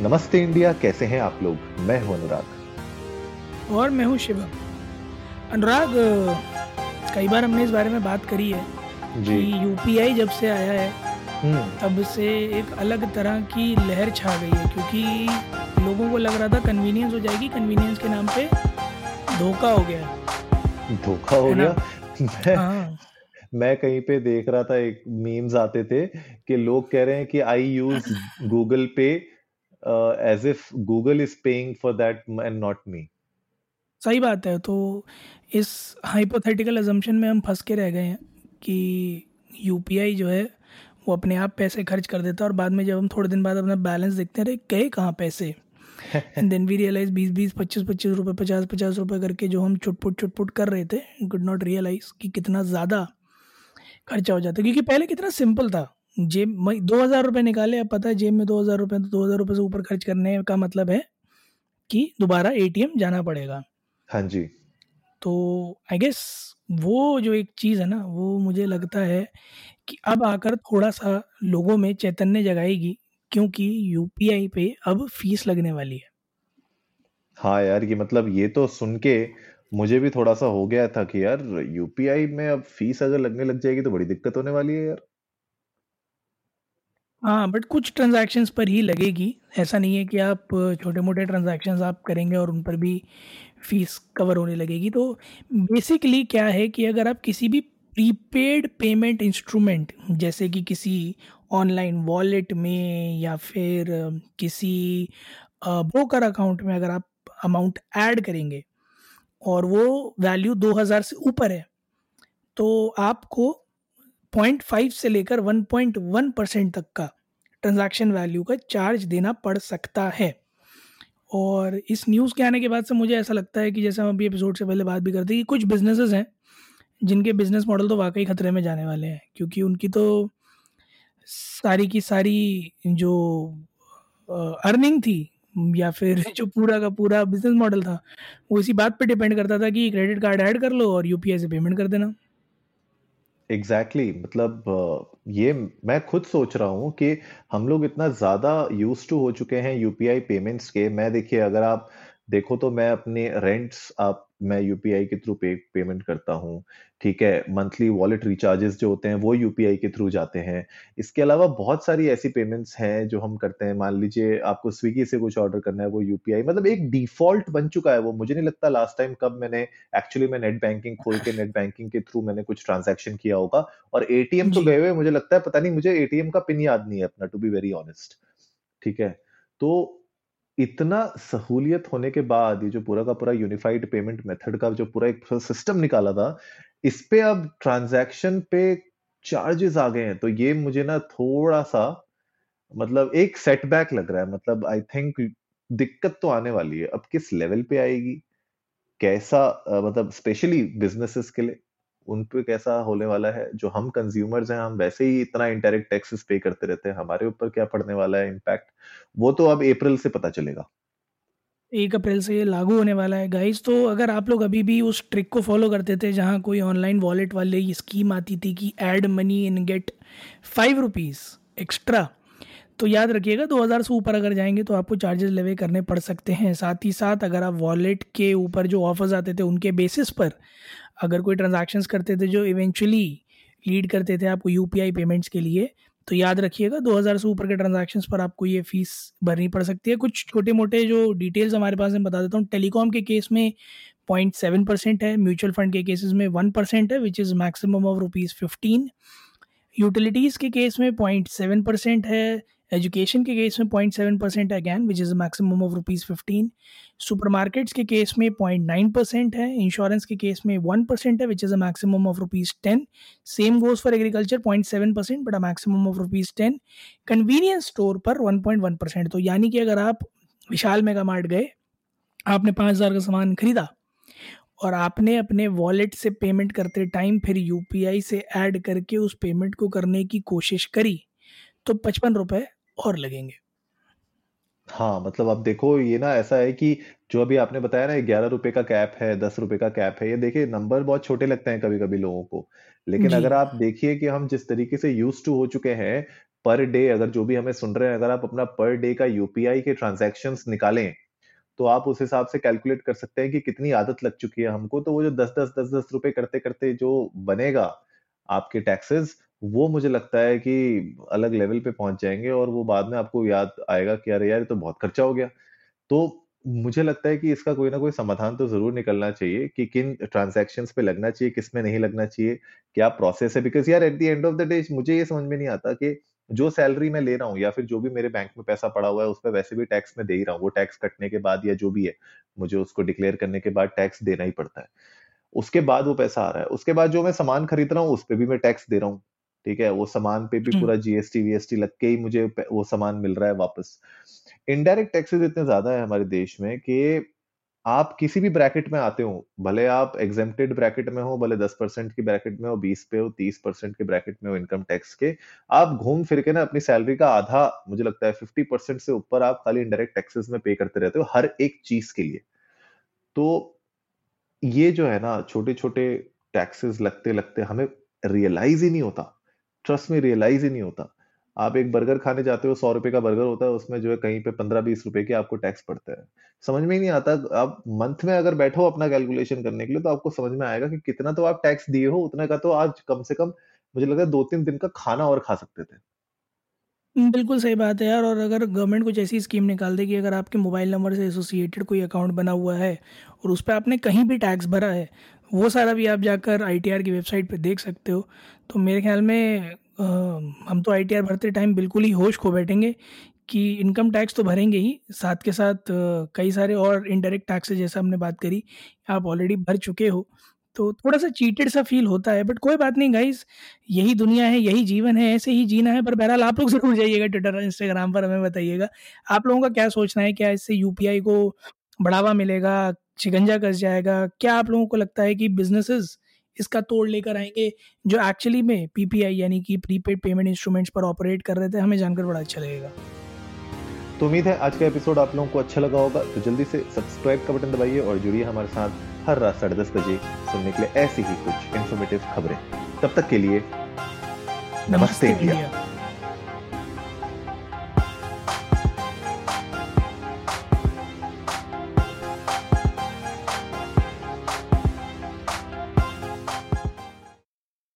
नमस्ते इंडिया कैसे हैं आप लोग? मैं हूँ अनुराग। और मैं हूँ शिवम। अनुराग कई बार हमने इस बारे में बात करी है जी। कि यूपीआई जब से आया है हम्म। तब से एक अलग तरह की लहर छा गई है क्योंकि लोगों को लग रहा था कन्वीनियंस हो जाएगी कन्वीनियंस के नाम पे धोखा हो गया। धोखा हो गया? मैं हाँ। मैं कहीं पे देख रहा था एक मीम्स आते थे कि लोग कह रहे हैं कि I use Google Pay as if Google is paying for that and not me सही बात है तो इस हाइपोथेटिकल अजम्पशन में हम फंस के रह गए हैं कि यूपीआई जो है वो अपने आप पैसे खर्च कर देता है और बाद में जब हम थोड़े दिन बाद अपना बैलेंस देखते हैं अरे गए कहाँ पैसे? एंड देन वी रियलाइज़ बीस बीस पच्चीस पच्चीस रुपये पचास पचास रुपये करके जो हम चुटपुट चुटपुट कर रहे थे गुड नॉट रियलाइज़ कि कितना ज़्यादा खर्चा हो जाता क्योंकि पहले कितना सिंपल था। जेब में दो हज़ार रुपये निकाले अब पता है जेब में दो हज़ार रुपये तो दो हज़ार रुपये से ऊपर खर्च करने का मतलब है कि दोबारा एटीएम जाना पड़ेगा। हाँ जी। तो आई गेस वो जो एक चीज़ है ना वो मुझे लगता है कि अब आकर थोड़ा सा लोगों में चैतन्य जगाएगी क्योंकि यूपीआई पे अब फ़ीस लगने वाली है। हाँ यार ये मतलब ये तो सुन के मुझे भी थोड़ा सा हो गया था कि यार यूपीआई में अब फ़ीस अगर लगने लग जाएगी तो बड़ी दिक्कत होने वाली है यार। हाँ बट कुछ ट्रांजैक्शंस पर ही लगेगी। ऐसा नहीं है कि आप छोटे मोटे ट्रांजैक्शंस आप करेंगे और उन पर भी फ़ीस कवर होने लगेगी। तो बेसिकली क्या है कि अगर आप किसी भी प्रीपेड पेमेंट इंस्ट्रूमेंट जैसे कि किसी ऑनलाइन वॉलेट में या फिर किसी ब्रोकर अकाउंट में अगर आप अमाउंट ऐड करेंगे और वो वैल्यू 2000 से ऊपर है तो आपको पॉइंट फाइव से लेकर वन पॉइंट वन परसेंट तक का ट्रांजैक्शन वैल्यू का चार्ज देना पड़ सकता है। और इस न्यूज़ के आने के बाद से मुझे ऐसा लगता है कि जैसे हम अभी एपिसोड से पहले बात भी करते हैं कि कुछ बिजनेसेस हैं, जिनके बिज़नेस मॉडल तो वाकई खतरे में जाने वाले हैं, क्योंकि उनकी तो सारी की सारी जो अर्निंग थी या फिर जो पूरा का पूरा बिज़नेस मॉडल था, वो इसी बात पे डिपेंड करता था कि क्रेडिट कार्ड ऐड कर लो और यूपीआई से पेमेंट कर देना। एग्जैक्टली exactly, मतलब ये मैं खुद सोच रहा हूँ कि हम लोग इतना ज़्यादा यूज़ टू हो चुके हैं यूपीआई पेमेंट्स के। मैं देखिए अगर आप देखो तो मैं अपने रेंट्स आप मैं यूपीआई के थ्रू पे पेमेंट करता हूँ ठीक है? मंथली वॉलेट रिचार्जेस जो होते हैं वो यूपीआई के थ्रू जाते हैं। इसके अलावा बहुत सारी ऐसी पेमेंट्स हैं जो हम करते हैं। मान लीजिए आपको स्विगी से कुछ ऑर्डर करना है वो यूपीआई मतलब एक डिफ़ॉल्ट बन चुका है वो। मुझे नहीं लगता लास्ट टाइम कब मैंने एक्चुअली मैं नेट बैंकिंग खोल के नेट बैंकिंग के थ्रू मैंने कुछ ट्रांजेक्शन किया होगा। और एटीएम तो गए हुए मुझे लगता है पता नहीं मुझे एटीएम का पिन याद नहीं है अपना टू बी वेरी ऑनेस्ट ठीक है? तो इतना सहूलियत होने के बाद ये जो पूरा का पूरा यूनिफाइड पेमेंट मेथड का जो पूरा एक सिस्टम निकाला था, इस पे अब ट्रांजैक्शन पे चार्जेस आ गए हैं। तो ये मुझे ना थोड़ा सा मतलब एक सेटबैक लग रहा है। मतलब आई थिंक दिक्कत तो आने वाली है। अब किस लेवल पे आएगी? कैसा मतलब स्पेशली बिजनेसेस के लिए? उन पे कैसा होने वाला है, जो हम कंज्यूमर्स हैं, हम वैसे ही इतना इंडायरेक्ट टैक्सेस पे करते रहते हैं, हमारे ऊपर क्या पड़ने वाला है इम्पैक्ट वो तो अब अप्रैल से पता चलेगा। एक अप्रैल से ये लागू होने वाला है। गाइस तो अगर आप लोग अभी भी उस ट्रिक को फॉलो करते थे, जहाँ कोई ऑनलाइन वॉलेट वाले ये स्कीम आती थी कि add money in get five rupees extra तो याद रखिएगा, दो हज़ार से ऊपर अगर जाएँगे तो आपको चार्जेस लेवे करने पड़ सकते हैं। साथ ही साथ अगर आप वॉलेट के ऊपर जो ऑफर्स आते थे, उनके बेसिस पर अगर कोई ट्रांजैक्शंस करते थे जो इवेंचुअली लीड करते थे आपको यूपीआई पेमेंट्स के लिए तो याद रखिएगा 2000 से ऊपर के ट्रांजैक्शंस पर आपको ये फ़ीस भरनी पड़ सकती है। कुछ छोटे मोटे जो डिटेल्स हमारे पास है, बता देता हूँ। टेलीकॉम के केस में पॉइंट सेवन परसेंट है म्यूचुअल फंड के केसेस में वन परसेंट है which is maximum of rupees fifteen utilities के केस में पॉइंट सेवन परसेंट है एजुकेशन के केस में पॉइंट सेवन परसेंट है again which is maximum of rupees fifteen super markets के केस में पॉइंट नाइन परसेंट है. इंश्योरेंस के केस में वन परसेंट है which is a maximum of rupees ten same goes for agriculture point seven percent but a maximum of rupees ten convenience store पर one point one percent तो यानी कि अगर आप विशाल मेगा मार्ट गए, आपने पाँच हज़ार का सामान खरीदा और आपने अपने वॉलेट से पेमेंट करते टाइम फिर यूपीआई से ऐड करके उस पेमेंट को करने की कोशिश करी तो पचपन रुपये और लगेंगे। हाँ मतलब अब देखो ये ना ऐसा है कि जो अभी आपने बताया ना ग्यारह रुपए का कैप है दस रुपए का कैप है ये देखिए नंबर बहुत छोटे लगते हैं कभी कभी लोगों को। लेकिन जी। अगर आप देखिए कि हम जिस तरीके से यूज़ टू हो चुके हैं पर डे अगर जो भी हमें सुन रहे हैं अगर आप अपना पर डे का यूपीआई के ट्रांजेक्शन निकालें तो आप उस हिसाब से कैलकुलेट कर सकते हैं कि कितनी आदत लग चुकी है हमको। तो वो जो दस दस दस दस रुपए करते करते जो बनेगा आपके टैक्सेस वो मुझे लगता है कि अलग लेवल पे पहुँच जाएँगे और वो बाद में आपको याद आएगा कि अरे यार तो बहुत खर्चा हो गया। तो मुझे लगता है कि इसका कोई ना कोई समाधान तो ज़रूर निकलना चाहिए कि किन ट्रांजैक्शंस पे लगना चाहिए, किसमें नहीं लगना चाहिए, क्या प्रोसेस है? बिकॉज़ यार at the end of the day मुझे ये समझ में नहीं आता कि जो सैलरी मैं ले रहा हूँ या फिर जो भी मेरे बैंक में पैसा पड़ा हुआ है, उस पर वैसे भी टैक्स में दे ही रहा हूँ। वो टैक्स कटने के बाद या जो भी है, मुझे उसको डिक्लेयर करने के बाद टैक्स देना ही पड़ता है। उसके बाद वो पैसा आ रहा है। उसके बाद जो मैं सामान खरीद रहा हूँ, उस पर भी मैं टैक्स दे रहा हूँ। ठीक है वो सामान पे भी हम्म। पूरा जीएसटी वीएसटी लग के ही मुझे वो सामान मिल रहा है वापस। इनडायरेक्ट टैक्सेस इतने ज़्यादा है हमारे देश में कि आप किसी भी ब्रैकेट में आते हो भले आप एग्जेम्प्टेड ब्रैकेट में हो भले दस परसेंट की ब्रैकेट में हो बीस पे हो तीस परसेंट के ब्रैकेट में हो इनकम टैक्स के आप घूम फिर के ना अपनी सैलरी का आधा मुझे लगता है फिफ्टी परसेंट से ऊपर आप खाली इनडायरेक्ट टैक्सेस में पे करते रहते हो हर एक चीज़ के लिए। तो ये जो है ना छोटे छोटे टैक्सेस लगते लगते हमें रियलाइज़ ही नहीं होता। ट्रस्ट में रियलाइज़ ही नहीं होता। आप एक बर्गर खाने जाते हो, सौ रुपए का बर्गर होता है, उसमें जो है कहीं पे पंद्रह बीस रुपए की आपको टैक्स पड़ता है। समझ में ही नहीं आता, आप मंथ में अगर बैठो अपना कैलकुलेशन करने के लिए तो आपको समझ में आएगा कि कितना तो आप टैक्स दिए हो, उतना का तो आज कम से कम मुझे लगता है दो तीन दिन का खाना और खा सकते थे। बिल्कुल सही बात है यार और अगर गवर्नमेंट कुछ ऐसी स्कीम निकाल दे कि अगर आपके मोबाइल नंबर से एसोसिएटेड कोई अकाउंट बना हुआ है और उस पर आपने कहीं भी टैक्स भरा है वो सारा भी आप जाकर आईटीआर की वेबसाइट पर देख सकते हो। तो मेरे ख्याल में आ, हम तो आईटीआर भरते टाइम बिल्कुल ही होश खो बैठेंगे कि इनकम टैक्स तो भरेंगे ही साथ के साथ कई सारे और इनडायरेक्ट टैक्सेस जैसा हमने बात करी आप ऑलरेडी भर चुके हो। तो थोड़ा सा चीटेड सा फील होता है बट कोई बात नहीं गाइस यही दुनिया है, यही जीवन है, ऐसे ही जीना है, पर बहरहाल आप लोग ज़रूर जाइएगा ट्विटर इंस्टाग्राम पर हमें बताइएगा, आप लोगों का क्या सोचना है, क्या इससे यूपीआई को बढ़ावा मिलेगा शिकंजा कस जाएगा, क्या आप लोगों को लगता है कि बिजनेसेस इसका तोड़ लेकर आएँगे, जो एक्चुअली में पीपीआई यानी कि प्रीपेड पेमेंट इंस्ट्रूमेंट्स पर ऑपरेट कर रहे थे, हमें जानकर बड़ा अच्छा लगेगा। तो उम्मीद है आज का एपिसोड आप लोगों को अच्छा लगा होगा तो जल्दी से सब्सक्राइब का बटन दबाइए और जुड़िए हमारे साथ। हर रात साढ़े दस बजे सुनने के लिए ऐसी ही कुछ इन्फॉर्मेटिव खबरें। तब तक के लिए नमस्ते इंडिया।